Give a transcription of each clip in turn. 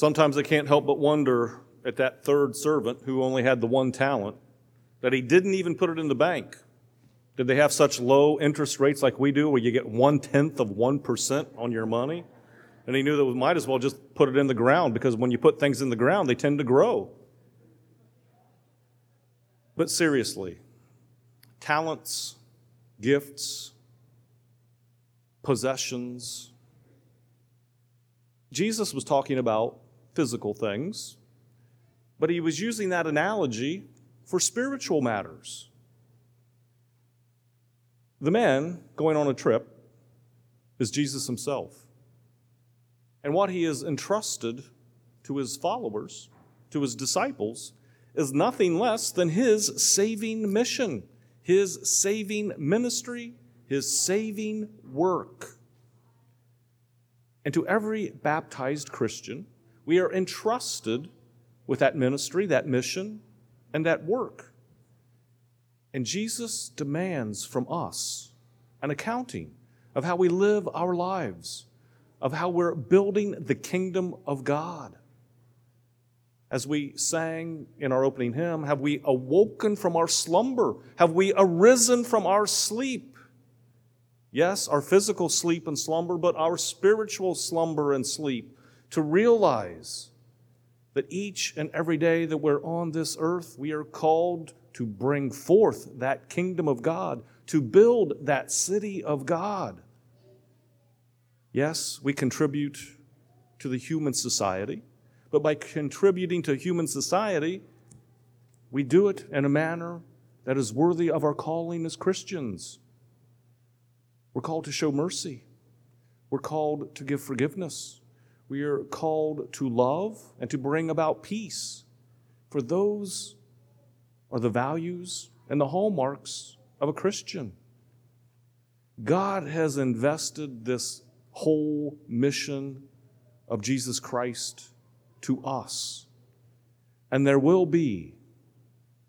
Sometimes I can't help but wonder at that third servant who only had the one talent that he didn't even put it in the bank. Did they have such low interest rates like we do, where you get one tenth of 1% on your money? And he knew that we might as well just put it in the ground because when you put things in the ground, they tend to grow. But seriously, talents, gifts, possessions. Jesus was talking about physical things, but he was using that analogy for spiritual matters. The man going on a trip is Jesus himself. And what he has entrusted to his followers, to his disciples, is nothing less than his saving mission, his saving ministry, his saving work. And to every baptized Christian, we are entrusted with that ministry, that mission, and that work. And Jesus demands from us an accounting of how we live our lives, of how we're building the kingdom of God. As we sang in our opening hymn, have we awoken from our slumber? Have we arisen from our sleep? Yes, our physical sleep and slumber, but our spiritual slumber and sleep to realize that each and every day that we're on this earth, we are called to bring forth that kingdom of God, to build that city of God. Yes, we contribute to the human society, but by contributing to human society, we do it in a manner that is worthy of our calling as Christians. We're called to show mercy. We're called to give forgiveness. We are called to love and to bring about peace. For those are the values and the hallmarks of a Christian. God has invested this whole mission of Jesus Christ to us. And there will be,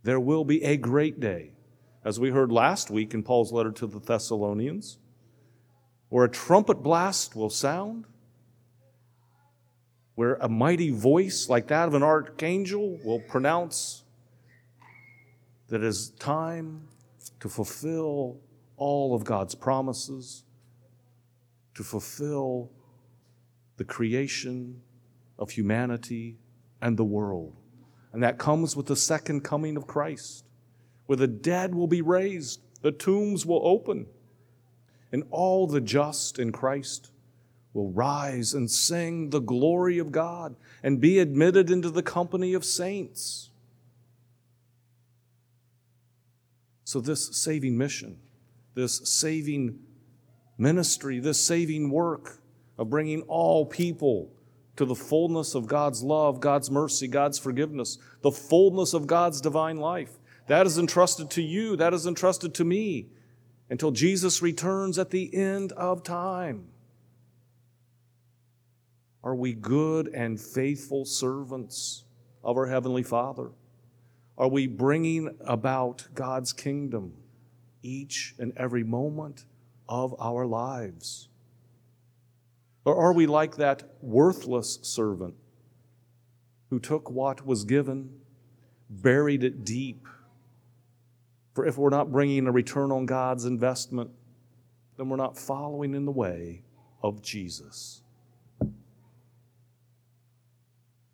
there will be a great day, as we heard last week in Paul's letter to the Thessalonians, where a trumpet blast will sound, where a mighty voice like that of an archangel will pronounce that it is time to fulfill all of God's promises, to fulfill the creation of humanity and the world. And that comes with the second coming of Christ, where the dead will be raised, the tombs will open, and all the just in Christ will rise and sing the glory of God and be admitted into the company of saints. So, this saving mission, this saving ministry, this saving work of bringing all people to the fullness of God's love, God's mercy, God's forgiveness, the fullness of God's divine life, that is entrusted to you, that is entrusted to me until Jesus returns at the end of time. Are we good and faithful servants of our Heavenly Father? Are we bringing about God's kingdom each and every moment of our lives? Or are we like that worthless servant who took what was given, buried it deep? For if we're not bringing a return on God's investment, then we're not following in the way of Jesus.